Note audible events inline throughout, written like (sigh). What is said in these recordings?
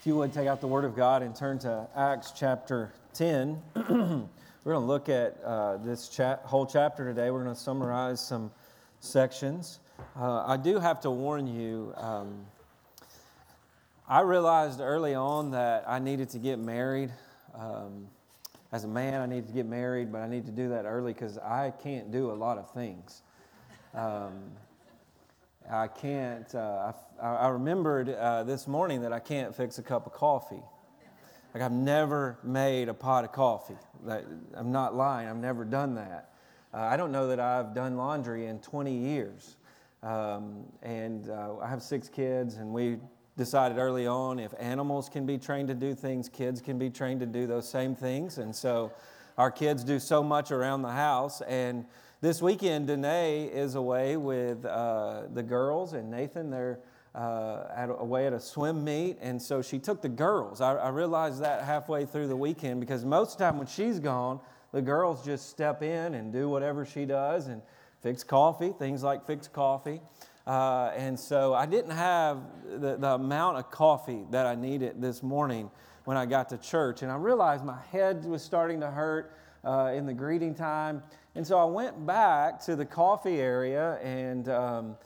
If you would take out the Word of God and turn to Acts chapter 10, (clears throat) we're going to look at uh, this cha- whole chapter today. We're going to summarize some sections. Uh, I do have to warn you, um, I realized early on that I needed to get married. Um, as a man, I need to get married, but I need to do that early because I can't do a lot of things. Um, I can't, uh, I, I, remembered uh, this morning that I can't fix a cup of coffee. Like, I've never made a pot of coffee. I'm not lying, I've never done that. Uh, I don't know that I've done laundry in 20 years. Um, and uh, I have six kids, and we decided early on if animals can be trained to do things, kids can be trained to do those same things. And so our kids do so much around the house. And this weekend, Danae is away with uh, the girls, and Nathan, they're uh, at, away at a swim meet. And so she took the girls. I, I realized that halfway through the weekend because most of the time when she's gone, the girls just step in and do whatever she does and fix coffee, things like fix coffee. Uh, and so I didn't have the, the amount of coffee that I needed this morning when I got to church. And I realized my head was starting to hurt uh, in the greeting time. And so I went back to the coffee area, and um,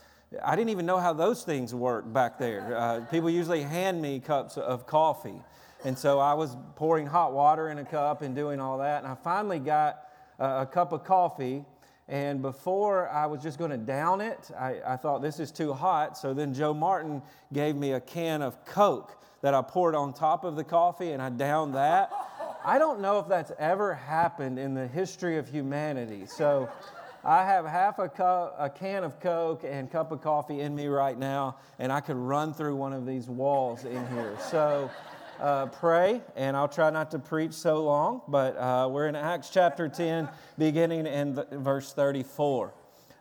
I didn't even know how those things work back there. Uh, people usually hand me cups of coffee. And so I was pouring hot water in a cup and doing all that. And I finally got a cup of coffee. And before I was just going to down it, I, I, thought this is too hot. So then Joe Martin gave me a can of Coke that I poured on top of the coffee, and I downed that. I don't know if that's ever happened in the history of humanity. So I have half a, cup, a can of Coke and cup of coffee in me right now, and I could run through one of these walls in here. So uh, pray, and I'll try not to preach so long, but uh, we're in Acts chapter 10, beginning in verse 34.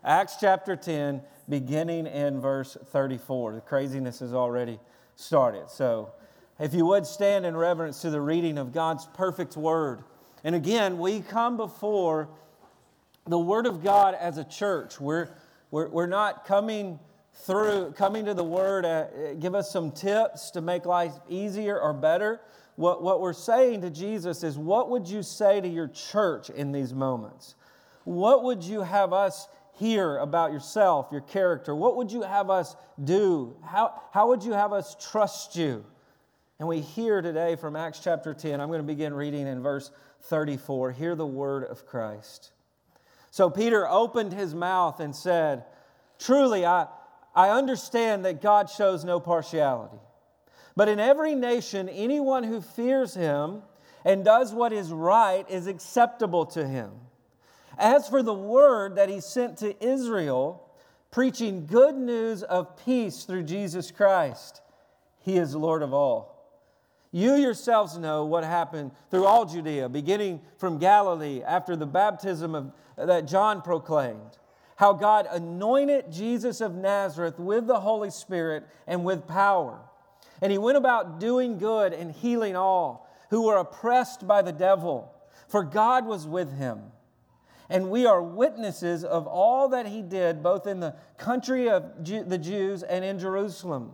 Acts chapter 10, beginning in verse 34. The craziness has already started. So if you would stand in reverence to the reading of God's perfect word. And again, we come before the word of God as a church. We're, we're, we're not coming through, coming to the word, uh, give us some tips to make life easier or better. What, what we're saying to Jesus is, what would you say to your church in these moments? What would you have us hear about yourself, your character? What would you have us do? How, how would you have us trust you? And we hear today from Acts chapter 10, I'm going to begin reading in verse 34. Hear the word of Christ. So Peter opened his mouth and said, Truly, I, I understand that God shows no partiality. But in every nation, anyone who fears him and does what is right is acceptable to him. As for the word that he sent to Israel, preaching good news of peace through Jesus Christ, he is Lord of all. You yourselves know what happened through all Judea, beginning from Galilee after the baptism of, that John proclaimed. How God anointed Jesus of Nazareth with the Holy Spirit and with power. And he went about doing good and healing all who were oppressed by the devil, for God was with him. And we are witnesses of all that he did, both in the country of the Jews and in Jerusalem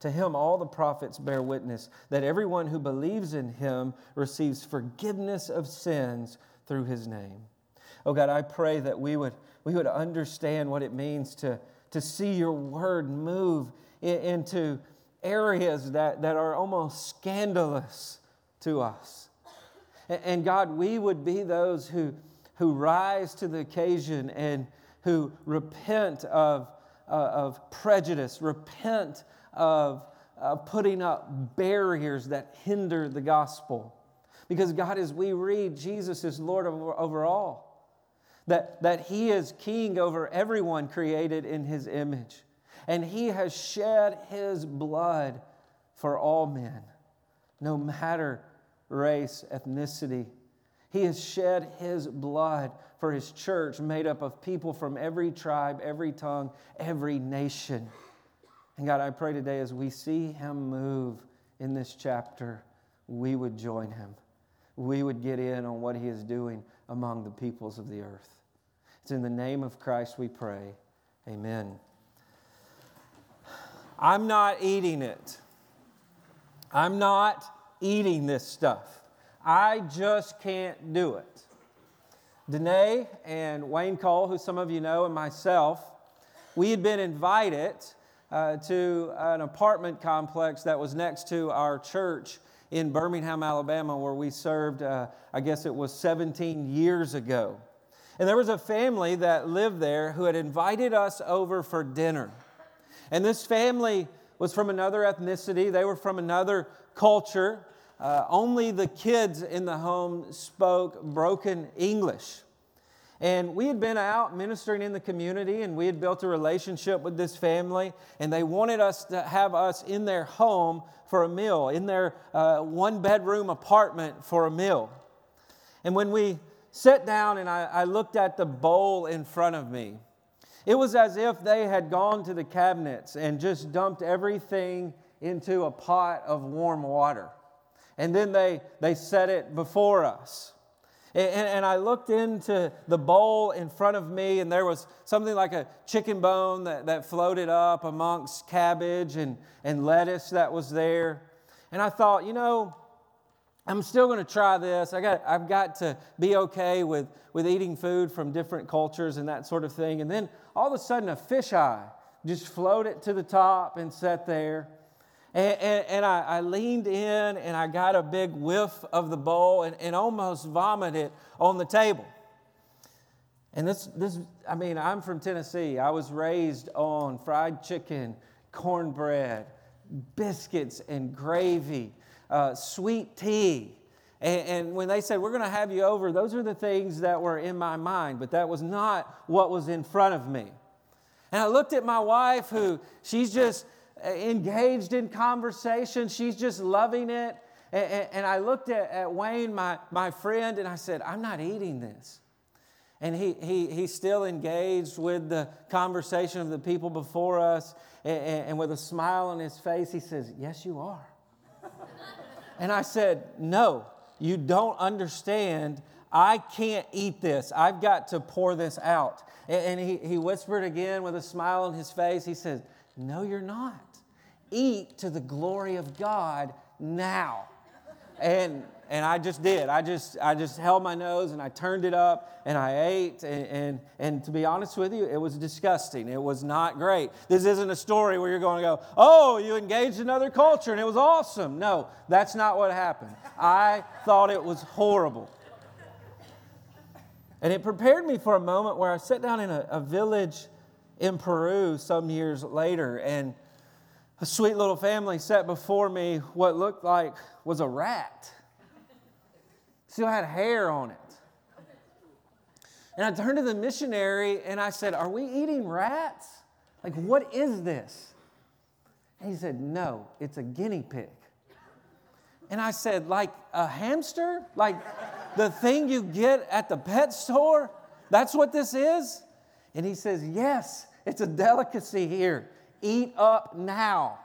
To him, all the prophets bear witness that everyone who believes in him receives forgiveness of sins through his name. Oh God, I pray that we would, we would understand what it means to, to see your word move into areas that, that are almost scandalous to us. And God, we would be those who, who rise to the occasion and who repent of, uh, of prejudice, repent of, putting up barriers that hinder the gospel. Because, God, as we read, Jesus is Lord over, over all, that, that He is King over everyone created in His image, and He has shed His blood for all men. no matter race, ethnicity. He has shed his blood for his church, made up of people from every tribe, every tongue, every nation. And God, I pray today as we see him move in this chapter, we would join him. We would get in on what he is doing among the peoples of the earth. It's in the name of Christ we pray. Amen. I'm not eating it. I'm not eating this stuff. I just can't do it. Danae and Wayne Cole, who some of you know, and myself, we had been invited uh, to an apartment complex that was next to our church in Birmingham, Alabama, where we served, uh, I guess it was 17 years ago. And there was a family that lived there who had invited us over for dinner. And this family was from another ethnicity, they were from another culture. Uh, only the kids in the home spoke broken English. And we had been out ministering in the community and we had built a relationship with this family, and they wanted us to have us in their home for a meal, in their uh, one bedroom apartment for a meal. And when we sat down and I, I looked at the bowl in front of me, it was as if they had gone to the cabinets and just dumped everything into a pot of warm water. And then they, they set it before us. And, and, I looked into the bowl in front of me, and there was something like a chicken bone that, that floated up amongst cabbage and, and lettuce that was there. And I thought, you know, I'm still going to try this. I got, I've got to be okay with, with eating food from different cultures and that sort of thing. And then all of a sudden, a fisheye just floated to the top and sat there. And, and, and I, I, leaned in and I got a big whiff of the bowl and, and almost vomited on the table. And this, this, I mean, I'm from Tennessee. I was raised on fried chicken, cornbread, biscuits, and gravy, uh, sweet tea. And, and when they said, We're going to have you over, those are the things that were in my mind, but that was not what was in front of me. And I looked at my wife, who she's just, Uh, engaged in conversation. She's just loving it. And, and I looked at, at, Wayne, my, my friend, and I said, I'm not eating this. And he, he, he's still engaged with the conversation of the people before us. And, and with a smile on his face, he says, Yes, you are. (laughs) and I said, No, you don't understand. I can't eat this. I've got to pour this out. And he, he whispered again with a smile on his face. He said, No, you're not eat to the glory of God now. And, and I just did. I just, I just held my nose and I turned it up and I ate. And, and, and to be honest with you, it was disgusting. It was not great. This isn't a story where you're going to go, oh, you engaged another culture and it was awesome. No, that's not what happened. I thought it was horrible. And it prepared me for a moment where I sat down in a, a village in Peru some years later and a sweet little family set before me what looked like was a rat. Still had hair on it. And I turned to the missionary and I said, Are we eating rats? Like, what is this? And he said, No, it's a guinea pig. And I said, Like a hamster? Like the thing you get at the pet store? That's what this is? And he says, Yes, it's a delicacy here eat up now.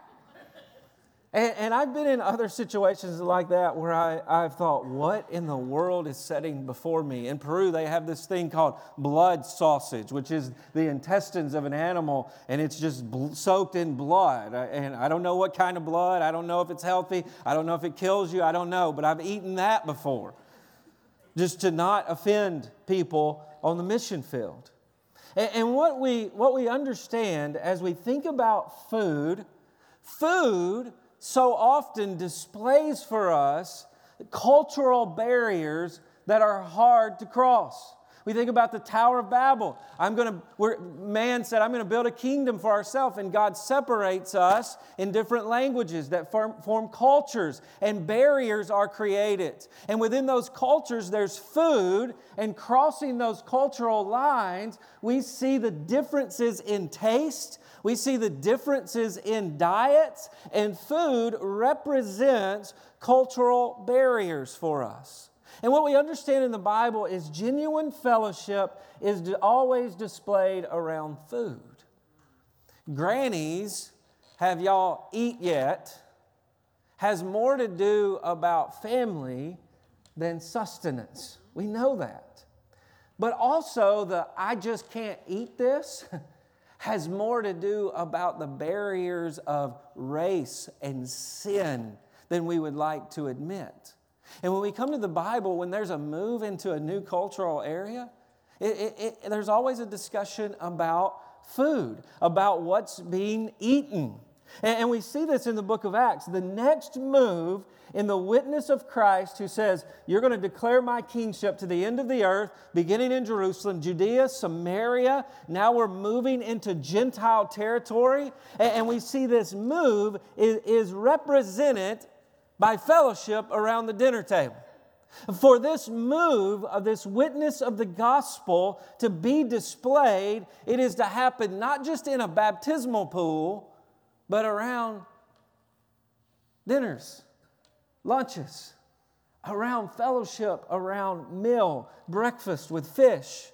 And, and, I've been in other situations like that where I, I've thought, what in the world is setting before me? In Peru, they have this thing called blood sausage, which is the intestines of an animal, and it's just bl- soaked in blood. And I don't know what kind of blood. I don't know if it's healthy. I don't know if it kills you. I don't know. But I've eaten that before, just to not offend people on the mission field. And, what, we, what we understand as we think about food, food so often displays for us cultural barriers that are hard to cross. We think about the Tower of Babel. I'm going to, man said, I'm going to build a kingdom for ourselves, and God separates us in different languages that form, form cultures, and barriers are created. And within those cultures, there's food, and crossing those cultural lines, we see the differences in taste, we see the differences in diets, and food represents cultural barriers for us. And what we understand in the Bible is genuine fellowship is always displayed around food. Grannies, have y'all eat yet? has more to do about family than sustenance. We know that. But also, the I just can't eat this (laughs) has more to do about the barriers of race and sin than we would like to admit. And when we come to the Bible, when there's a move into a new cultural area, it, it, it, there's always a discussion about food, about what's being eaten. And, and we see this in the book of Acts. The next move in the witness of Christ, who says, You're going to declare my kingship to the end of the earth, beginning in Jerusalem, Judea, Samaria. Now we're moving into Gentile territory. And, and we see this move is, is represented by fellowship around the dinner table. For this move of this witness of the gospel to be displayed, it is to happen not just in a baptismal pool, but around dinners, lunches, around fellowship, around meal, breakfast with fish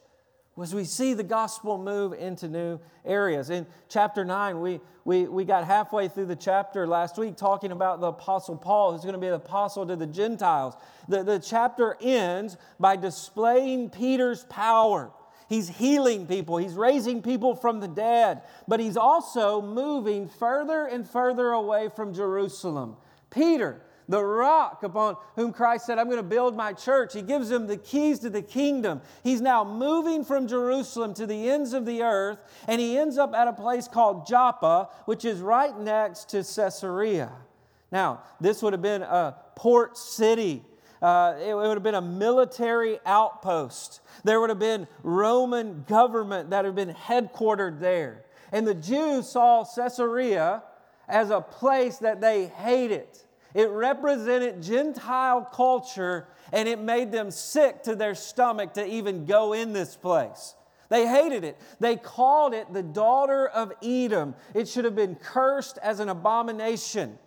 as we see the gospel move into new areas. In chapter 9, we, we, we got halfway through the chapter last week talking about the Apostle Paul, who's going to be the apostle to the Gentiles. The, the chapter ends by displaying Peter's power. He's healing people, he's raising people from the dead, but he's also moving further and further away from Jerusalem. Peter, the rock upon whom Christ said, I'm going to build my church. He gives him the keys to the kingdom. He's now moving from Jerusalem to the ends of the earth, and he ends up at a place called Joppa, which is right next to Caesarea. Now, this would have been a port city. Uh, it would have been a military outpost. There would have been Roman government that had been headquartered there. And the Jews saw Caesarea as a place that they hated. It represented Gentile culture and it made them sick to their stomach to even go in this place. They hated it. They called it the daughter of Edom. It should have been cursed as an abomination.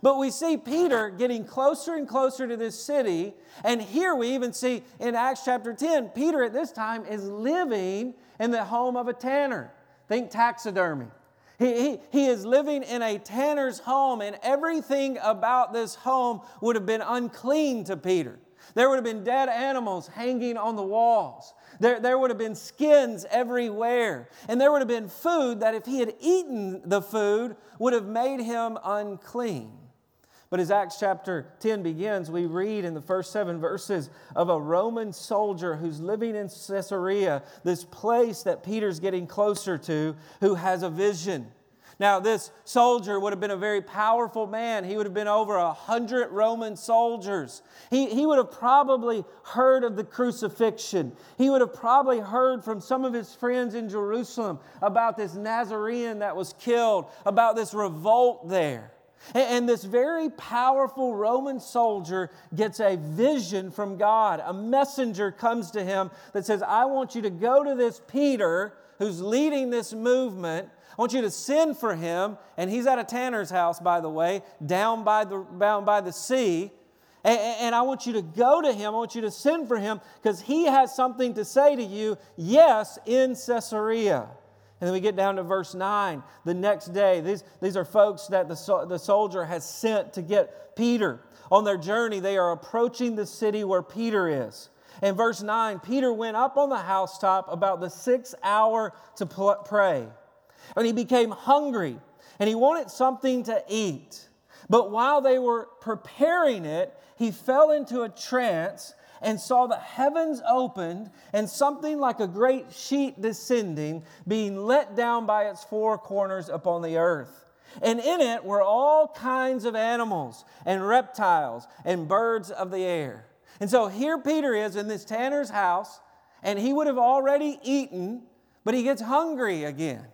But we see Peter getting closer and closer to this city. And here we even see in Acts chapter 10, Peter at this time is living in the home of a tanner. Think taxidermy. He, he, he is living in a tanner's home, and everything about this home would have been unclean to Peter. There would have been dead animals hanging on the walls. There, there would have been skins everywhere. And there would have been food that, if he had eaten the food, would have made him unclean. But as Acts chapter 10 begins, we read in the first seven verses of a Roman soldier who's living in Caesarea, this place that Peter's getting closer to, who has a vision. Now, this soldier would have been a very powerful man. He would have been over a hundred Roman soldiers. He, he would have probably heard of the crucifixion. He would have probably heard from some of his friends in Jerusalem about this Nazarene that was killed, about this revolt there. And this very powerful Roman soldier gets a vision from God. A messenger comes to him that says, I want you to go to this Peter who's leading this movement. I want you to send for him. And he's at a tanner's house, by the way, down by the, down by the sea. And, and I want you to go to him. I want you to send for him because he has something to say to you, yes, in Caesarea. And then we get down to verse 9. The next day, these, these are folks that the, the soldier has sent to get Peter. On their journey, they are approaching the city where Peter is. In verse 9, Peter went up on the housetop about the sixth hour to pray. And he became hungry and he wanted something to eat. But while they were preparing it, he fell into a trance and saw the heavens opened and something like a great sheet descending, being let down by its four corners upon the earth. And in it were all kinds of animals and reptiles and birds of the air. And so here Peter is in this tanner's house, and he would have already eaten, but he gets hungry again.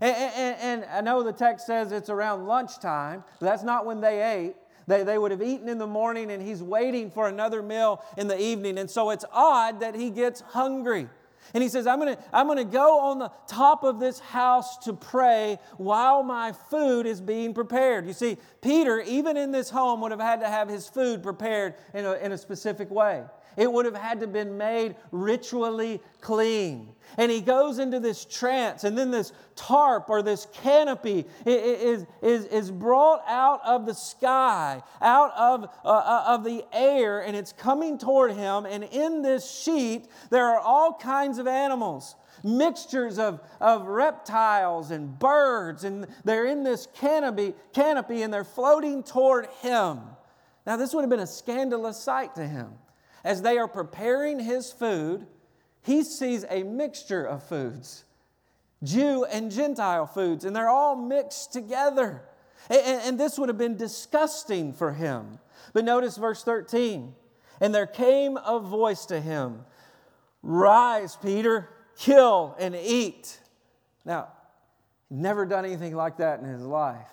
And, and, and, I know the text says it's around lunchtime, but that's not when they ate. They, they would have eaten in the morning, and he's waiting for another meal in the evening. And so it's odd that he gets hungry. And he says, I'm going to I'm going to go on the top of this house to pray while my food is being prepared. You see, Peter, even in this home, would have had to have his food prepared in a, in a specific way. It would have had to been made ritually clean. And he goes into this trance, and then this tarp or this canopy is, is, is brought out of the sky, out of, uh, uh, of the air, and it's coming toward him. And in this sheet, there are all kinds of animals mixtures of, of reptiles and birds, and they're in this canopy, canopy and they're floating toward him. Now, this would have been a scandalous sight to him. As they are preparing his food, he sees a mixture of foods Jew and Gentile foods, and they're all mixed together. And, and, this would have been disgusting for him. But notice verse 13. And there came a voice to him Rise, Peter, kill and eat. Now, never done anything like that in his life.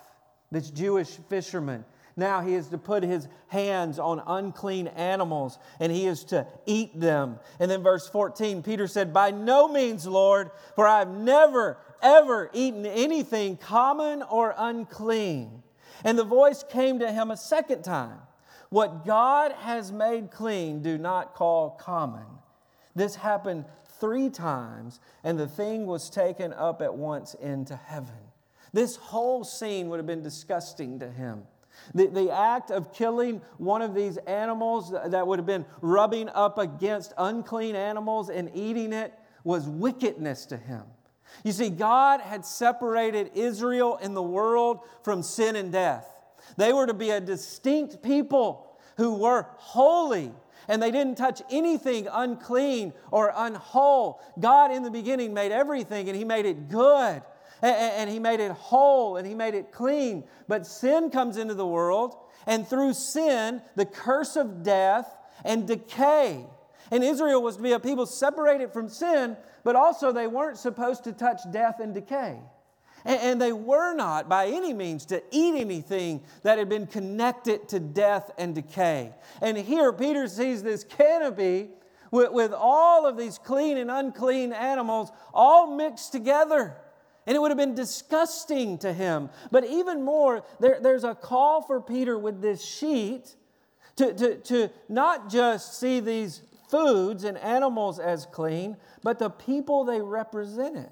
This Jewish fisherman now he is to put his hands on unclean animals and he is to eat them. And then verse 14, Peter said, By no means, Lord, for I've never, ever eaten anything common or unclean. And the voice came to him a second time What God has made clean, do not call common. This happened three times, and the thing was taken up at once into heaven. This whole scene would have been disgusting to him. The, the act of killing one of these animals that would have been rubbing up against unclean animals and eating it was wickedness to him. You see, God had separated Israel in the world from sin and death. They were to be a distinct people who were holy and they didn't touch anything unclean or unwhole. God, in the beginning, made everything and He made it good and he made it whole and he made it clean. But sin comes into the world, and through sin, the curse of death and decay. And Israel was to be a people separated from sin, but also they weren't supposed to touch death and decay. And they were not by any means to eat anything that had been connected to death and decay. And here Peter sees this canopy with, with all of these clean and unclean animals all mixed together. And it would have been disgusting to him. But even more, there, there's a call for Peter with this sheet to, to, to not just see these foods and animals as clean, but the people they represented.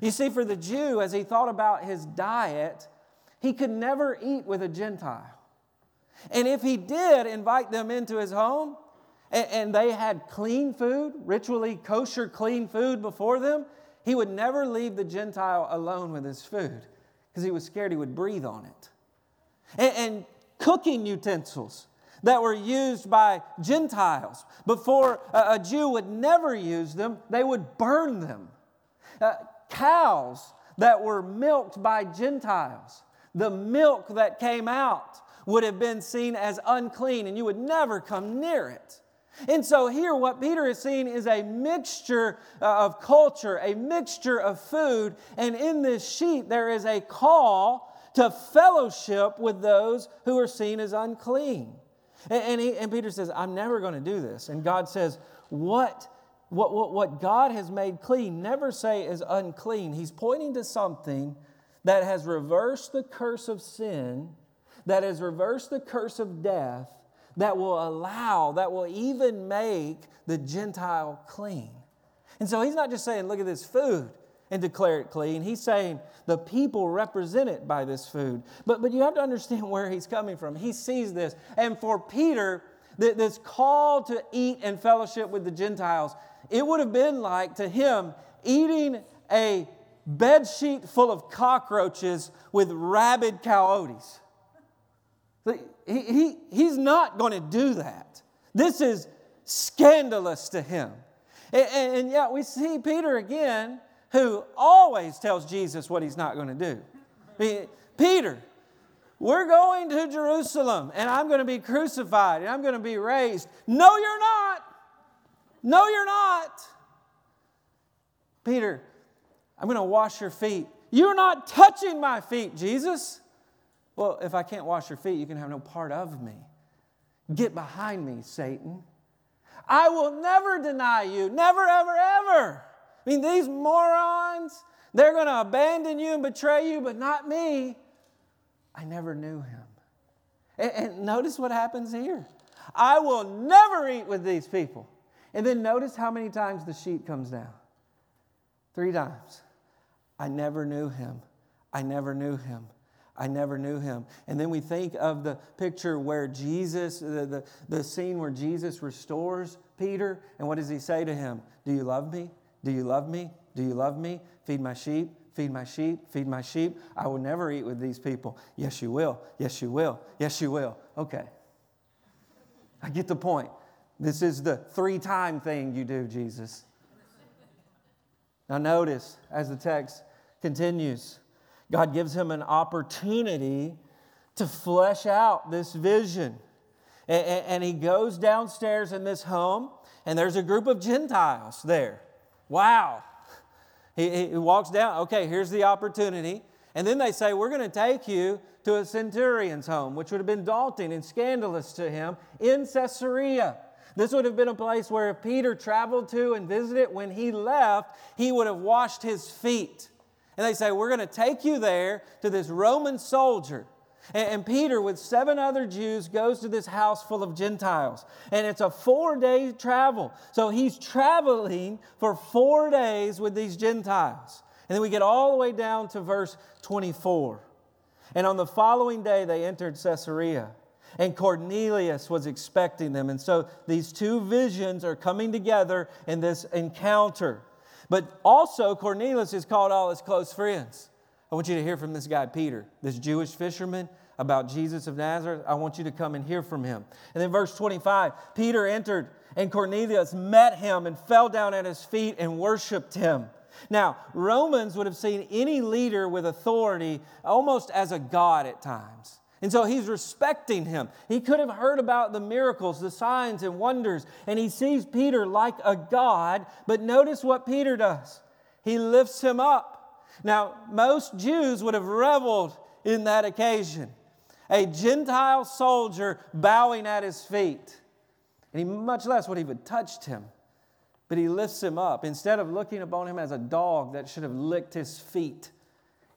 You see, for the Jew, as he thought about his diet, he could never eat with a Gentile. And if he did invite them into his home, and, and they had clean food, ritually kosher clean food before them, he would never leave the Gentile alone with his food because he was scared he would breathe on it. And, and, cooking utensils that were used by Gentiles before a, a Jew would never use them, they would burn them. Uh, cows that were milked by Gentiles, the milk that came out would have been seen as unclean and you would never come near it. And so, here, what Peter is seeing is a mixture uh, of culture, a mixture of food. And in this sheet, there is a call to fellowship with those who are seen as unclean. And, and, he, and Peter says, I'm never going to do this. And God says, what, what, what, what God has made clean, never say is unclean. He's pointing to something that has reversed the curse of sin, that has reversed the curse of death that will allow, that will even make the Gentile clean. And so he's not just saying, look at this food and declare it clean. He's saying the people represented by this food. But, but you have to understand (laughs) where he's coming from. He sees this. And for Peter, this call to eat and fellowship with the Gentiles, it would have been like to him eating a bed sheet full of cockroaches with rabid coyotes. He, he, he's not going to do that. This is scandalous to him. And, and, yet we see Peter again, who always tells Jesus what he's not going to do. Peter, we're going to Jerusalem and I'm going to be crucified and I'm going to be raised. No, you're not. No, you're not. Peter, I'm going to wash your feet. You're not touching my feet, Jesus. Well, if I can't wash your feet, you can have no part of me. Get behind me, Satan. I will never deny you. Never, ever, ever. I mean, these morons, they're going to abandon you and betray you, but not me. I never knew him. And, and, notice what happens here. I will never eat with these people. And then notice how many times the sheet comes down. Three times. I never knew him. I never knew him. I never knew him. And then we think of the picture where Jesus, the, the, the, scene where Jesus restores Peter. And what does he say to him? Do you love me? Do you love me? Do you love me? Feed my sheep, feed my sheep, feed my sheep. I will never eat with these people. Yes, you will. Yes, you will. Yes, you will. Okay. I get the point. This is the three time thing you do, Jesus. Now, notice as the text continues, God gives him an opportunity to flesh out this vision. And, he goes downstairs in this home, and there's a group of Gentiles there. Wow. He, he walks down, okay, here's the opportunity. And then they say, We're going to take you to a centurion's home, which would have been daunting and scandalous to him in Caesarea. This would have been a place where if Peter traveled to and visited, when he left, he would have washed his feet. And they say, We're going to take you there to this Roman soldier. And, Peter, with seven other Jews, goes to this house full of Gentiles. And it's a four day travel. So he's traveling for four days with these Gentiles. And then we get all the way down to verse 24. And on the following day, they entered Caesarea. And Cornelius was expecting them. And so these two visions are coming together in this encounter. But also, Cornelius has called all his close friends. I want you to hear from this guy, Peter, this Jewish fisherman about Jesus of Nazareth. I want you to come and hear from him. And then, verse 25 Peter entered, and Cornelius met him and fell down at his feet and worshiped him. Now, Romans would have seen any leader with authority almost as a god at times. And so he's respecting him. He could have heard about the miracles, the signs and wonders, and he sees Peter like a God. But notice what Peter does he lifts him up. Now, most Jews would have reveled in that occasion. A Gentile soldier bowing at his feet. And he much less would have even touched him. But he lifts him up. Instead of looking upon him as a dog that should have licked his feet,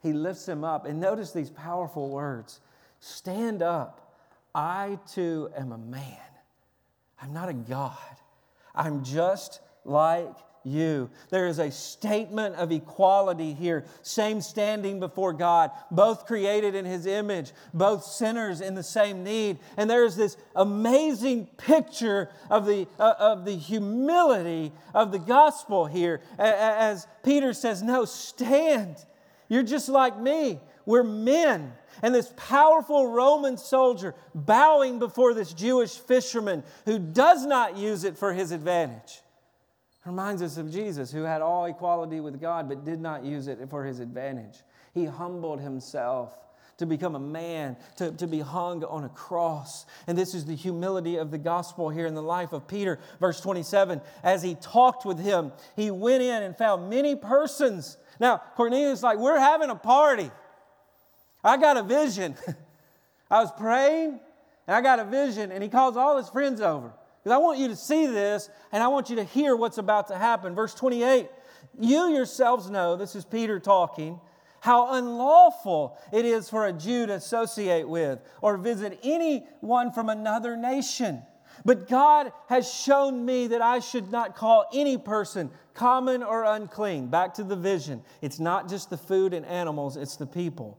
he lifts him up. And notice these powerful words Stand up. I too am a man. I'm not a God. I'm just like you. There is a statement of equality here, same standing before God, both created in His image, both sinners in the same need. And there is this amazing picture of the, uh, of the humility of the gospel here. As Peter says, No, stand. You're just like me. We're men and this powerful Roman soldier bowing before this Jewish fisherman who does not use it for his advantage. Reminds us of Jesus, who had all equality with God but did not use it for his advantage. He humbled himself to become a man, to, to be hung on a cross. And this is the humility of the gospel here in the life of Peter. Verse 27 As he talked with him, he went in and found many persons. Now, Cornelius like, We're having a party. I got a vision. (laughs) I was praying and I got a vision, and he calls all his friends over. Because I want you to see this and I want you to hear what's about to happen. Verse 28 You yourselves know, this is Peter talking, how unlawful it is for a Jew to associate with or visit anyone from another nation. But God has shown me that I should not call any person common or unclean. Back to the vision. It's not just the food and animals, it's the people.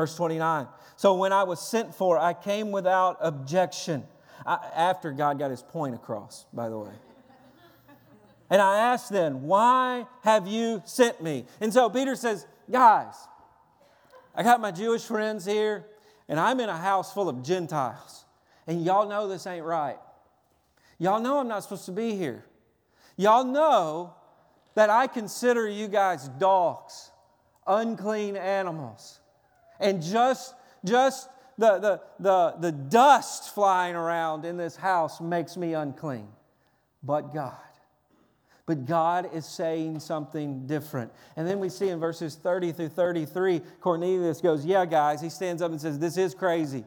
Verse 29. So when I was sent for, I came without objection. I, after God got his point across, by the way. And I asked then, Why have you sent me? And so Peter says, Guys, I got my Jewish friends here, and I'm in a house full of Gentiles. And y'all know this ain't right. Y'all know I'm not supposed to be here. Y'all know that I consider you guys dogs, unclean animals. And just, just the, the, the, the dust flying around in this house makes me unclean. But God, but God is saying something different. And then we see in verses 30 through 33, Cornelius goes, Yeah, guys. He stands up and says, This is crazy.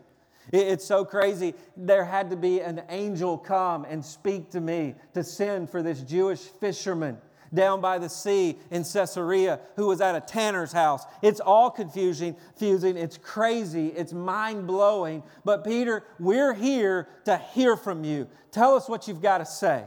It's so crazy. There had to be an angel come and speak to me to send for this Jewish fisherman down by the sea in Caesarea who was at a tanner's house. It's all confusing, fusing, It's crazy. It's mind blowing. But Peter, we're here to hear from you. Tell us what you've got to say.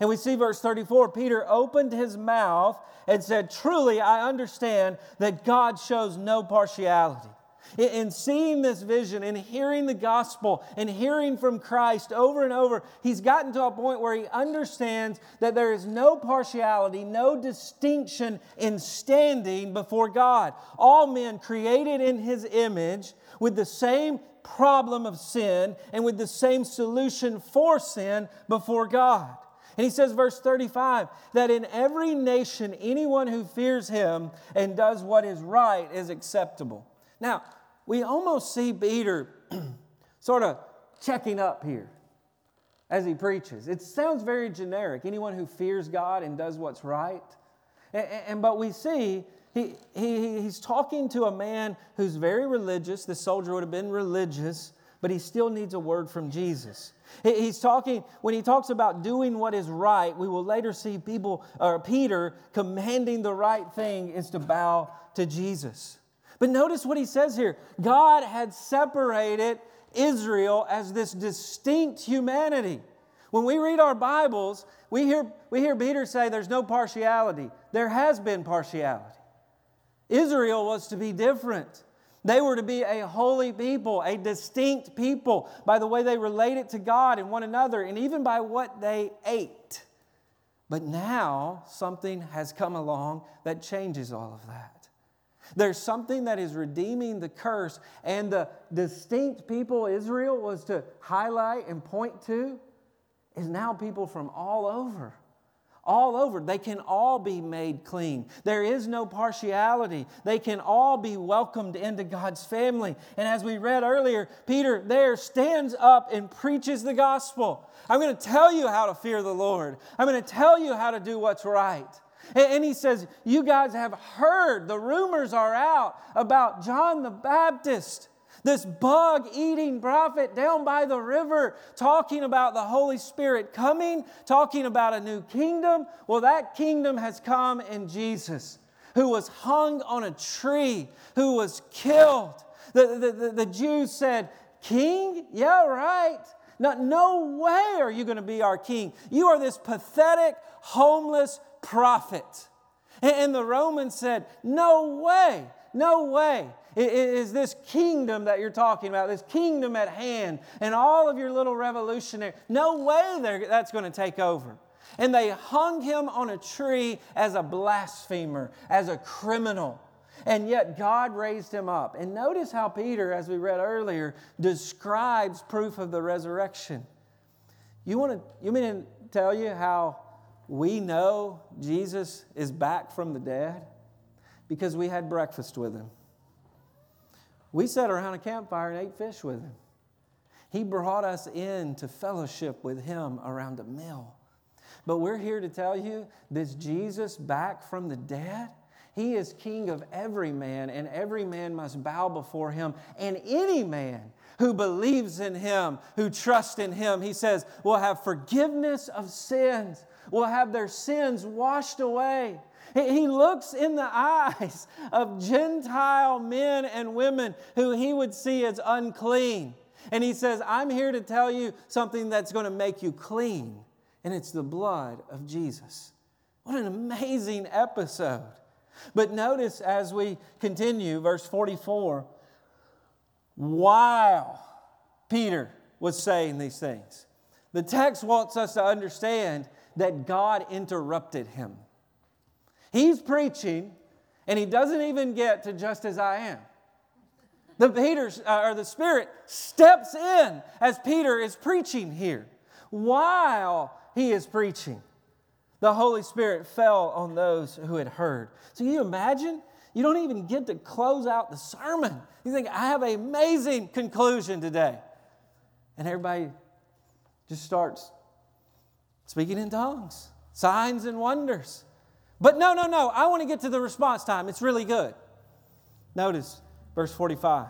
And we see verse 34 Peter opened his mouth and said, Truly, I understand that God shows no partiality. In seeing this vision and hearing the gospel and hearing from Christ over and over, he's gotten to a point where he understands that there is no partiality, no distinction in standing before God. All men created in his image with the same problem of sin and with the same solution for sin before God. And he says, verse 35, that in every nation, anyone who fears him and does what is right is acceptable. Now, we almost see Peter (clears throat) sort of checking up here as he preaches. It sounds very generic. Anyone who fears God and does what's right. And, and but we see he, he, he's talking to a man who's very religious. The soldier would have been religious, but he still needs a word from Jesus. He's talking, when he talks about doing what is right, we will later see people, or Peter commanding the right thing is to bow to Jesus. But notice what he says here God had separated Israel as this distinct humanity. When we read our Bibles, we hear, we hear Peter say there's no partiality. There has been partiality. Israel was to be different. They were to be a holy people, a distinct people by the way they related to God and one another, and even by what they ate. But now something has come along that changes all of that. There's something that is redeeming the curse, and the distinct people Israel was to highlight and point to is now people from all over. All over. They can all be made clean. There is no partiality. They can all be welcomed into God's family. And as we read earlier, Peter there stands up and preaches the gospel. I'm going to tell you how to fear the Lord, I'm going to tell you how to do what's right. And he says, You guys have heard, the rumors are out about John the Baptist, this bug eating prophet down by the river, talking about the Holy Spirit coming, talking about a new kingdom. Well, that kingdom has come in Jesus, who was hung on a tree, who was killed. The, the, the, the Jews said, King? Yeah, right. No, no way are you going to be our king. You are this pathetic, homeless, prophet. And the Romans said, No way, no way is this kingdom that you're talking about, this kingdom at hand, and all of your little revolutionary, no way that's going to take over. And they hung him on a tree as a blasphemer, as a criminal. And yet God raised him up. And notice how Peter, as we read earlier, describes proof of the resurrection. You want to, you mean to tell you how we know Jesus is back from the dead because we had breakfast with him. We sat around a campfire and ate fish with him. He brought us in to fellowship with him around a meal. But we're here to tell you this Jesus back from the dead, he is king of every man, and every man must bow before him. And any man who believes in him, who trusts in him, he says, will have forgiveness of sins will have their sins washed away. He looks in the (laughs) eyes of Gentile men and women who he would see as unclean. And he says, I'm here to tell you something that's going to make you clean, and it's the blood of Jesus. What an amazing episode. But notice as we continue, verse 44, while Peter was saying these things, the text wants us to understand that God interrupted him. He's preaching, and he doesn't even get to just as I am. The Peter uh, or the Spirit steps in as Peter is preaching here. While he is preaching, the Holy Spirit fell on those who had heard. So you imagine? You don't even get to close out the sermon. You think, I have an amazing conclusion today. And everybody just starts speaking in tongues, signs and wonders. But no, no, no, I want to get to the response time. It's really good. Notice verse 45.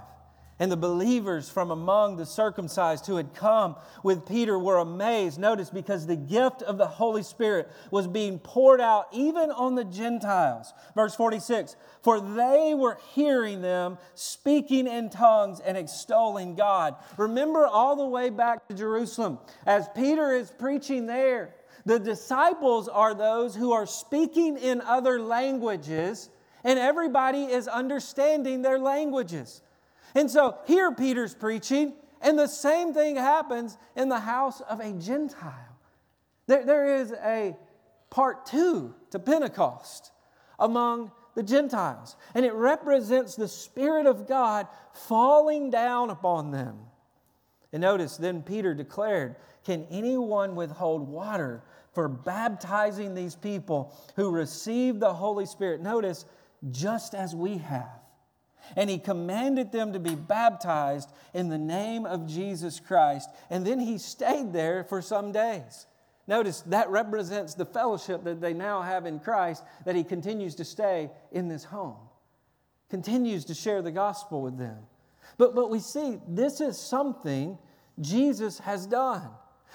And the believers from among the circumcised who had come with Peter were amazed. Notice, because the gift of the Holy Spirit was being poured out even on the Gentiles. Verse 46 For they were hearing them speaking in tongues and extolling God. Remember all the way back to Jerusalem, as Peter is preaching there, the disciples are those who are speaking in other languages, and everybody is understanding their languages. And so here Peter's preaching, and the same thing happens in the house of a Gentile. There, there is a part two to Pentecost among the Gentiles, and it represents the Spirit of God falling down upon them. And notice, then Peter declared, Can anyone withhold water for baptizing these people who receive the Holy Spirit? Notice, just as we have. And he commanded them to be baptized in the name of Jesus Christ. And then he stayed there for some days. Notice that represents the fellowship that they now have in Christ, that he continues to stay in this home, continues to share the gospel with them. But, but we see this is something Jesus has done.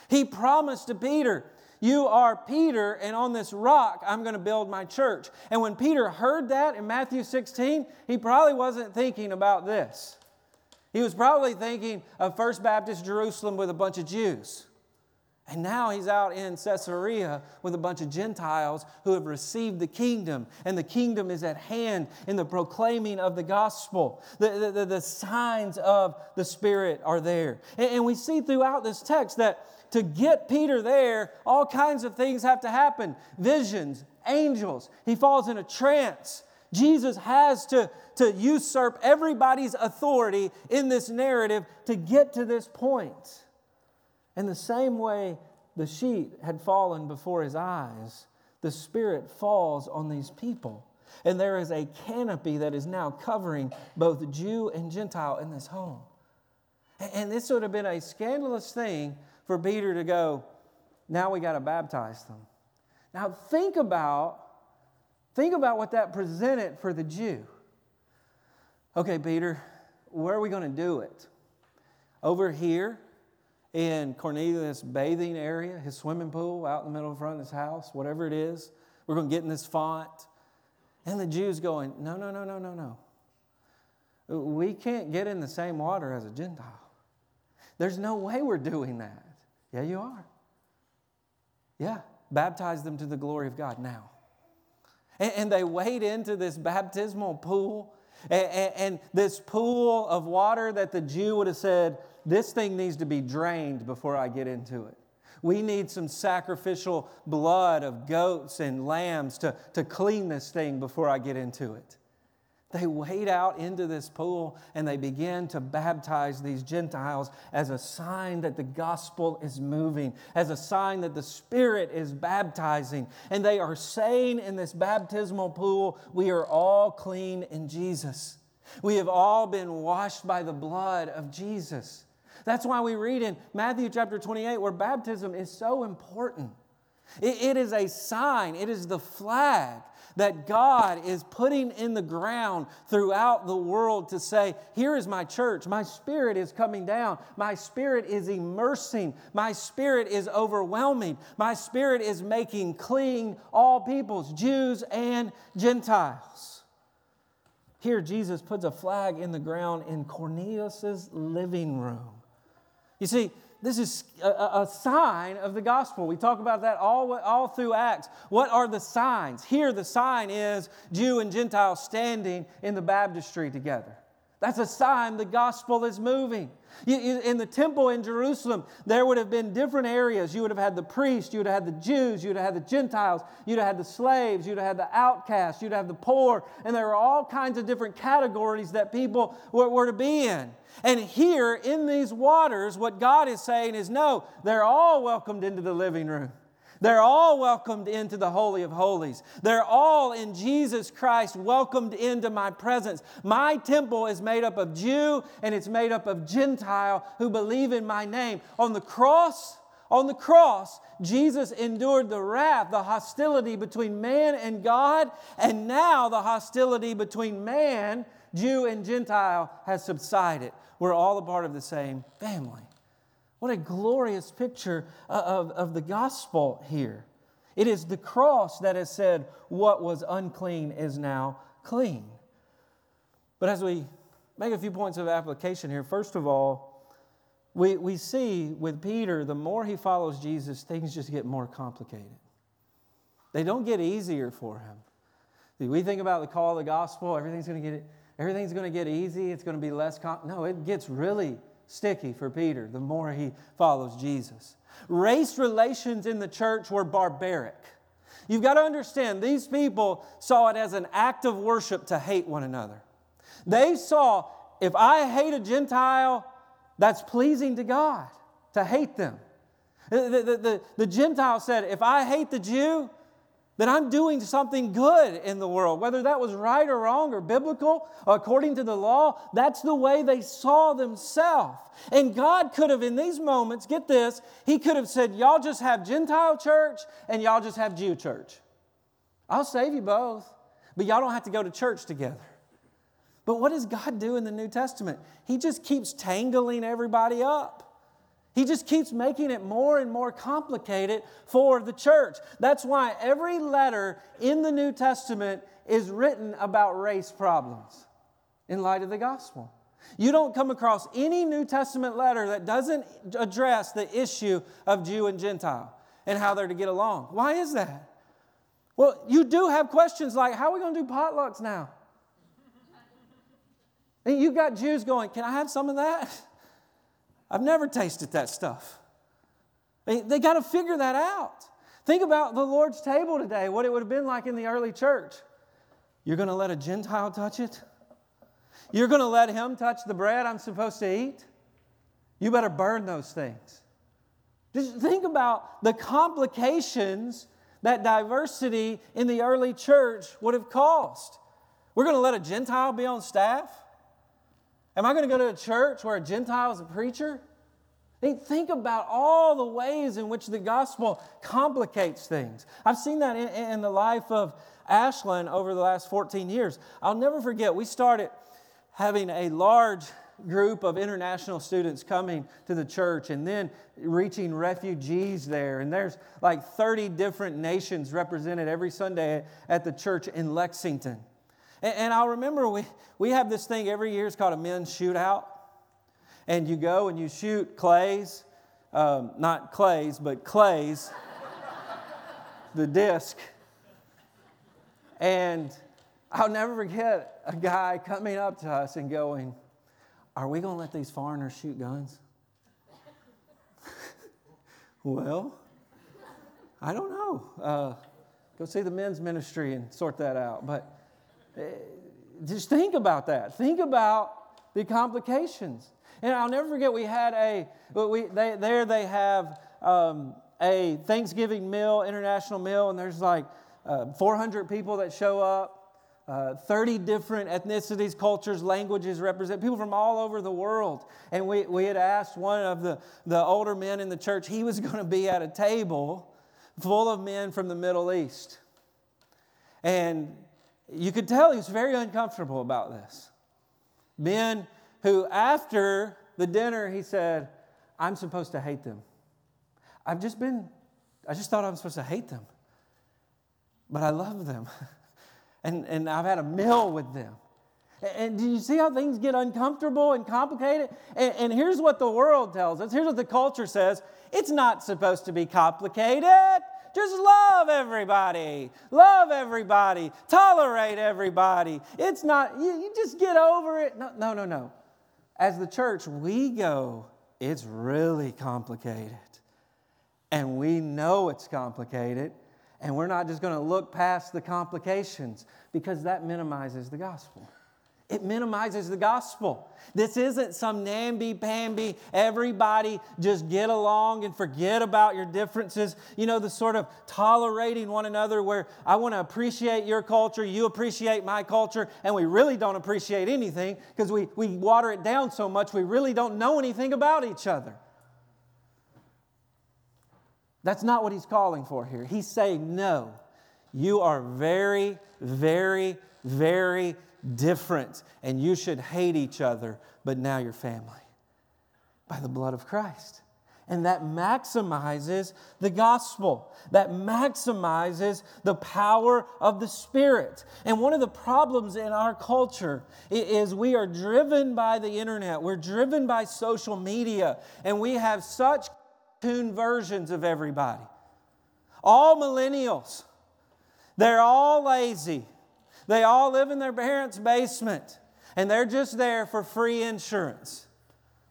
He promised to Peter, you are Peter, and on this rock I'm going to build my church. And when Peter heard that in Matthew 16, he probably wasn't thinking about this. He was probably thinking of First Baptist Jerusalem with a bunch of Jews. And now he's out in Caesarea with a bunch of Gentiles who have received the kingdom, and the kingdom is at hand in the proclaiming of the gospel. The, the, the signs of the Spirit are there. And, and we see throughout this text that to get Peter there, all kinds of things have to happen visions, angels. He falls in a trance. Jesus has to, to usurp everybody's authority in this narrative to get to this point. In the same way the sheet had fallen before his eyes, the Spirit falls on these people. And there is a canopy that is now covering both Jew and Gentile in this home. And this would have been a scandalous thing for Peter to go, now we got to baptize them. Now think about think about what that presented for the Jew. Okay, Peter, where are we going to do it? Over here in Cornelius' bathing area, his swimming pool out in the middle of front of his house, whatever it is. We're going to get in this font. And the Jews going, no, no, no, no, no, no. We can't get in the same water as a Gentile. There's no way we're doing that. Yeah, you are. Yeah, baptize them to the glory of God now. And, and they wade into this baptismal pool, and, and, and this pool of water that the Jew would have said, This thing needs to be drained before I get into it. We need some sacrificial blood of goats and lambs to, to clean this thing before I get into it. They wade out into this pool and they begin to baptize these Gentiles as a sign that the gospel is moving, as a sign that the Spirit is baptizing. And they are saying in this baptismal pool, We are all clean in Jesus. We have all been washed by the blood of Jesus. That's why we read in Matthew chapter 28 where baptism is so important. it, it is a sign, it is the flag that God is putting in the ground throughout the world to say, Here is my church. My spirit is coming down. My spirit is immersing. My spirit is overwhelming. My spirit is making clean all peoples, Jews and Gentiles. Here, Jesus puts a flag in the ground in Cornelius' living room. You see, this is a, sign of the gospel. We talk about that all, all through Acts. What are the signs? Here, the sign is Jew and Gentile standing in the baptistry together. That's a sign the gospel is moving. In the temple in Jerusalem, there would have been different areas. You would have had the priests, you would have had the Jews, you'd have had the Gentiles, you'd have had the slaves, you'd have had the outcasts, you'd have the poor, and there were all kinds of different categories that people were, were to be in. And here in these waters, what God is saying is no, they're all welcomed into the living room. They're all welcomed into the Holy of Holies. They're all in Jesus Christ welcomed into my presence. My temple is made up of Jew and it's made up of Gentile who believe in my name. On the cross, On the cross, Jesus endured the wrath, the hostility between man and God, and now the hostility between man, Jew, and Gentile has subsided. We're all a part of the same family. What a glorious picture of, of the gospel here. It is the cross that has said, What was unclean is now clean. But as we make a few points of application here, first of all, we, we see with Peter, the more he follows Jesus, things just get more complicated. They don't get easier for him. We think about the call of the gospel, everything's going to get everything's going to get easy, it's going to be less com- no, it gets really sticky for Peter the more he follows Jesus. Race relations in the church were barbaric. You've got to understand, these people saw it as an act of worship to hate one another. They saw, if I hate a Gentile, that's pleasing to God to hate them. The, the, the, the, Gentile said, if I hate the Jew, then I'm doing something good in the world. Whether that was right or wrong or biblical, according to the law, that's the way they saw themselves. And God could have, in these moments, get this, He could have said, Y'all just have Gentile church and y'all just have Jew church. I'll save you both, but y'all don't have to go to church together. But what does God do in the New Testament? He just keeps tangling everybody up. He just keeps making it more and more complicated for the church. That's why every letter in the New Testament is written about race problems in light of the gospel. You don't come across any New Testament letter that doesn't address the issue of Jew and Gentile and how they're to get along. Why is that? Well, you do have questions like how are we going to do potlucks now? And you've got Jews going, Can I have some of that? (laughs) I've never tasted that stuff. They, they got to figure that out. Think about the Lord's table today, what it would have been like in the early church. You're going to let a Gentile touch it? You're going to let him touch the bread I'm supposed to eat? You better burn those things. Just think about the complications that diversity in the early church would have caused. We're going to let a Gentile be on staff? Am I going to go to a church where a Gentile is a preacher? think about all the ways in which the gospel complicates things. I've seen that in, in the life of Ashland over the last 14 years. I'll never forget, we started having a large group of international students coming to the church and then reaching refugees there. And there's like 30 different nations represented every Sunday at the church in Lexington. And, and I'll remember we, we have this thing every year, it's called a men's shootout. And you go and you shoot clays, um, not clays, but clays, (laughs) the disc. And I'll never forget a guy coming up to us and going, Are we going to let these foreigners shoot guns? (laughs) well, I don't know. Uh, go see the men's ministry and sort that out. But just think about that. Think about the complications. And I'll never forget, we had a, we, they, there they have um, a Thanksgiving meal, international meal, and there's like uh, 400 people that show up. Uh, 30 different ethnicities, cultures, languages represent people from all over the world. And we, we had asked one of the, the older men in the church, he was (laughs) going to be at a table full of men from the Middle East. And you could tell he was very uncomfortable about this. Men who, after the dinner, he said, I'm supposed to hate them. I've just been, I just thought I'm supposed to hate them. But I love them. (laughs) and, and I've had a meal with them. And do you see how things get uncomfortable and complicated? And, and, here's what the world tells us. Here's what the culture says. It's not supposed to be complicated. Just love everybody. Love everybody. Tolerate everybody. It's not, you, you just get over it. No, no, no, no. As the church, we go, it's really complicated. And we know it's complicated. And we're not just going to look past the complications because that minimizes the gospel. It minimizes the gospel. This isn't some namby pamby, everybody just get along and forget about your differences. You know, the sort of tolerating one another where I want to appreciate your culture, you appreciate my culture, and we really don't appreciate anything because we, we water it down so much we really don't know anything about each other. That's not what he's calling for here. He's saying, no, you are very, very, very different, and you should hate each other, but now you're family by the blood of Christ. And that maximizes the gospel. That maximizes the power of the Spirit. And one of the problems in our culture is we are driven by the internet, we're driven by social media, and we have such cartoon versions of everybody. All millennials, they're all lazy. They all live in their parents' basement, and they're just there for free insurance.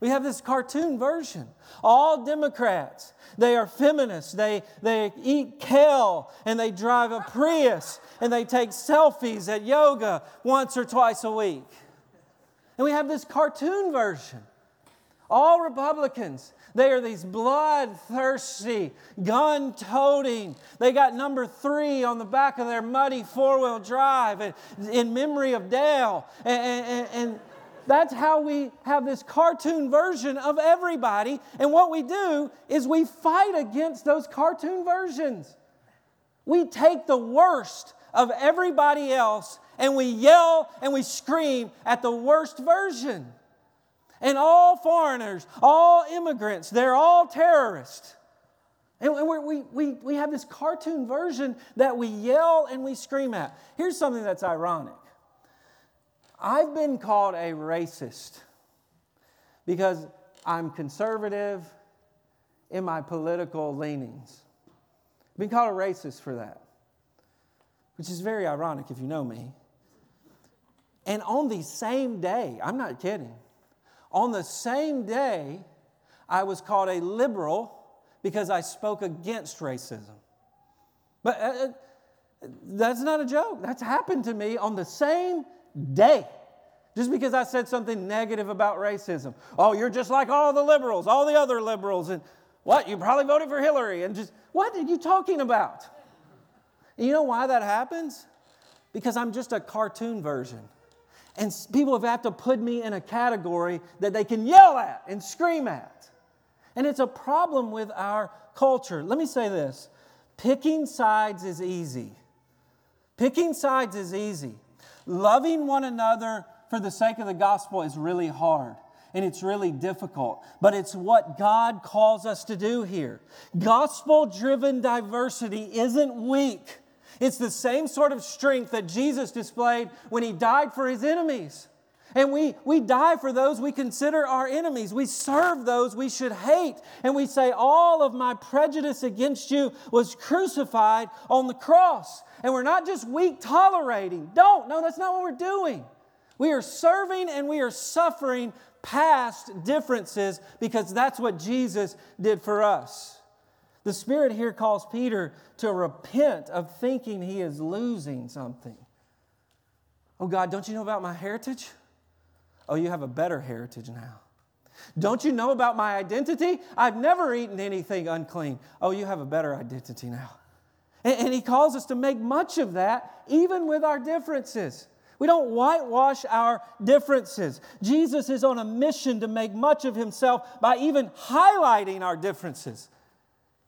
We have this cartoon version. All Democrats, they are feminists. They, they eat kale and they drive a Prius and they take selfies at yoga once or twice a week. And we have this cartoon version. All Republicans, they are these bloodthirsty, gun toting. They got number three on the back of their muddy four wheel drive in memory of Dale. and, and, and that's how we have this cartoon version of everybody. And what we do is we fight against those cartoon versions. We take the worst of everybody else and we yell and we scream at the worst version. And all foreigners, all immigrants, they're all terrorists. And we, we, we have this cartoon version that we yell and we scream at. Here's something that's ironic I've been called a racist because I'm conservative in my political leanings. I've been called a racist for that, which is very ironic if you know me. And on the same day, I'm not kidding, on the same day, I was called a liberal because I spoke against racism. But uh, uh that's not a joke. That's happened to me on the same day. Just because I said something negative about racism. Oh, you're just like all the liberals, all the other liberals. And what? You probably voted for Hillary. And just, what are you talking about? And you know why that happens? Because I'm just a cartoon version. And people have had to put me in a category that they can yell at and scream at. And it's a problem with our culture. Let me say this picking sides is easy. Picking sides is easy. Loving one another for the sake of the gospel is really hard and it's really difficult, but it's what God calls us to do here. Gospel driven diversity isn't weak, it's the same sort of strength that Jesus displayed when he died for his enemies. And we, we die for those we consider our enemies. We serve those we should hate. And we say, All of my prejudice against you was crucified on the cross. And we're not just weak tolerating. Don't. No, that's not what we're doing. We are serving and we are suffering past differences because that's what Jesus did for us. The Spirit here calls Peter to repent of thinking he is losing something. Oh God, don't you know about my heritage? Oh, you have a better heritage now. Don't you know about my identity? I've never eaten anything unclean. Oh, you have a better identity now. And, and, he calls us to make much of that, even with our differences. We don't whitewash our differences. Jesus is on a mission to make much of himself by even highlighting our differences.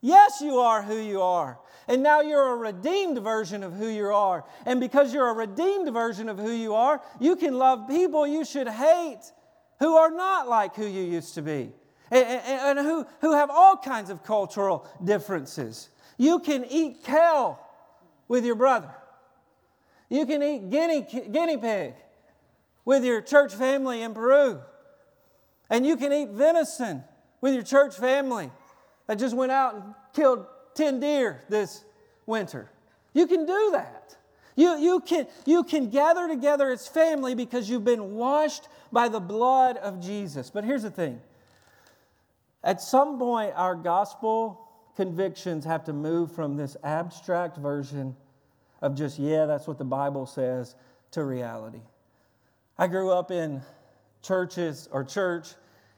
Yes, you are who you are. And now you're a redeemed version of who you are. And because you're a redeemed version of who you are, you can love people you should hate who are not like who you used to be and, and, and who, who have all kinds of cultural differences. You can eat kale with your brother. You can eat guinea, guinea pig with your church family in Peru. And you can eat venison with your church family that just went out and killed 10 deer this winter. You can do that. You, you, can, you can gather together as family because you've been washed by the blood of Jesus. But here's the thing at some point, our gospel convictions have to move from this abstract version of just, yeah, that's what the Bible says, to reality. I grew up in churches or church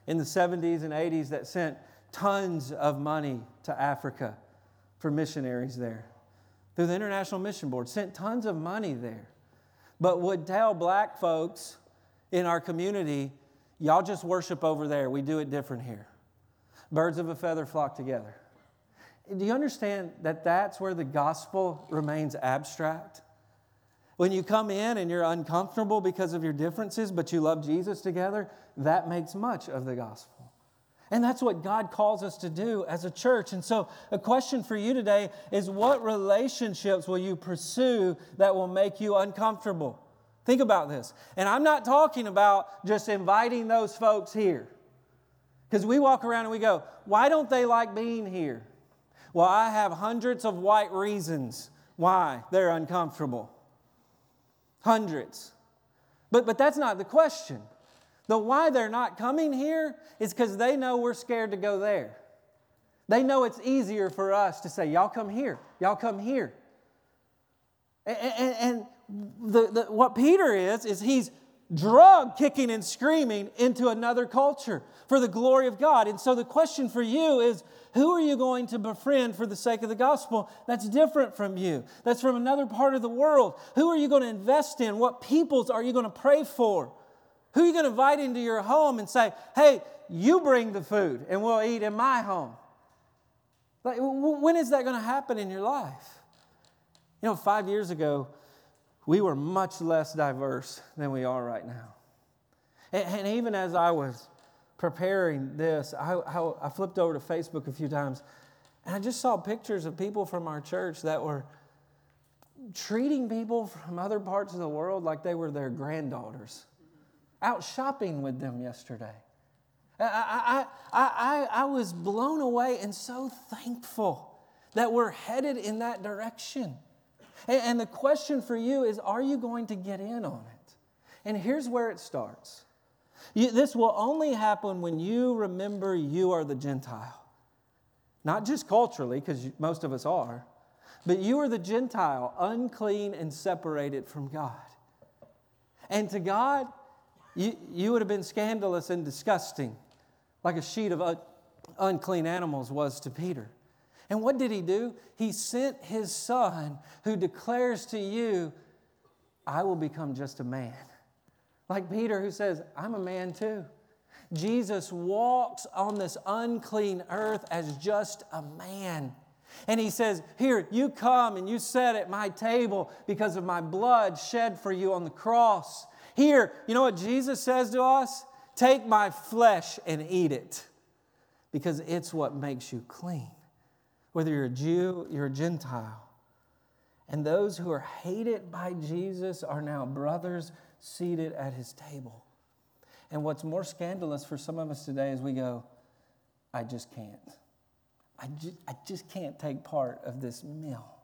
in the 70s and 80s that sent tons of money to Africa for missionaries there. Through the International Mission Board, sent tons of money there. But would tell black folks in our community, y'all just worship over there. We do it different here. Birds of a feather flock together. Do you understand that that's where the gospel remains abstract? When you come in and you're uncomfortable because of your differences, but you love Jesus together, that makes much of the gospel. And that's what God calls us to do as a church. And so, a question for you today is what relationships will you pursue that will make you uncomfortable? Think about this. And I'm not talking about just inviting those folks here. Because we walk around and we go, why don't they like being here? Well, I have hundreds of white reasons why they're uncomfortable. Hundreds. But, but that's not the question. The why they're not coming here is because they know we're scared to go there. They know it's easier for us to say, Y'all come here, y'all come here. And, and, and the, the, what Peter is, is he's drug kicking and screaming into another culture for the glory of God. And so the question for you is who are you going to befriend for the sake of the gospel that's different from you, that's from another part of the world? Who are you going to invest in? What peoples are you going to pray for? Who are you going to invite into your home and say, hey, you bring the food and we'll eat in my home? Like, when is that going to happen in your life? You know, five years ago, we were much less diverse than we are right now. And, and even as I was preparing this, I, I, I flipped over to Facebook a few times and I just saw pictures of people from our church that were treating people from other parts of the world like they were their granddaughters out shopping with them yesterday. I, I, I, I, was blown away and so thankful that we're headed in that direction. And, and the question for you is are you going to get in on it? And here's where it starts you, this will only happen when you remember you are the Gentile. Not just culturally, because most of us are, but you are the Gentile, unclean and separated from God. And to God, you, you would have been scandalous and disgusting, like a sheet of un, unclean animals was to Peter. And what did he do? He sent his son who declares to you, I will become just a man. Like Peter, who says, I'm a man too. Jesus walks on this unclean earth as just a man. And he says, Here, you come and you sit at my table because of my blood shed for you on the cross. Here, you know what Jesus says to us? Take my flesh and eat it because it's what makes you clean. Whether you're a Jew, you're a Gentile. And those who are hated by Jesus are now brothers seated at his table. And what's more scandalous for some of us today is we go, I just can't. I just, I just can't take part of this meal.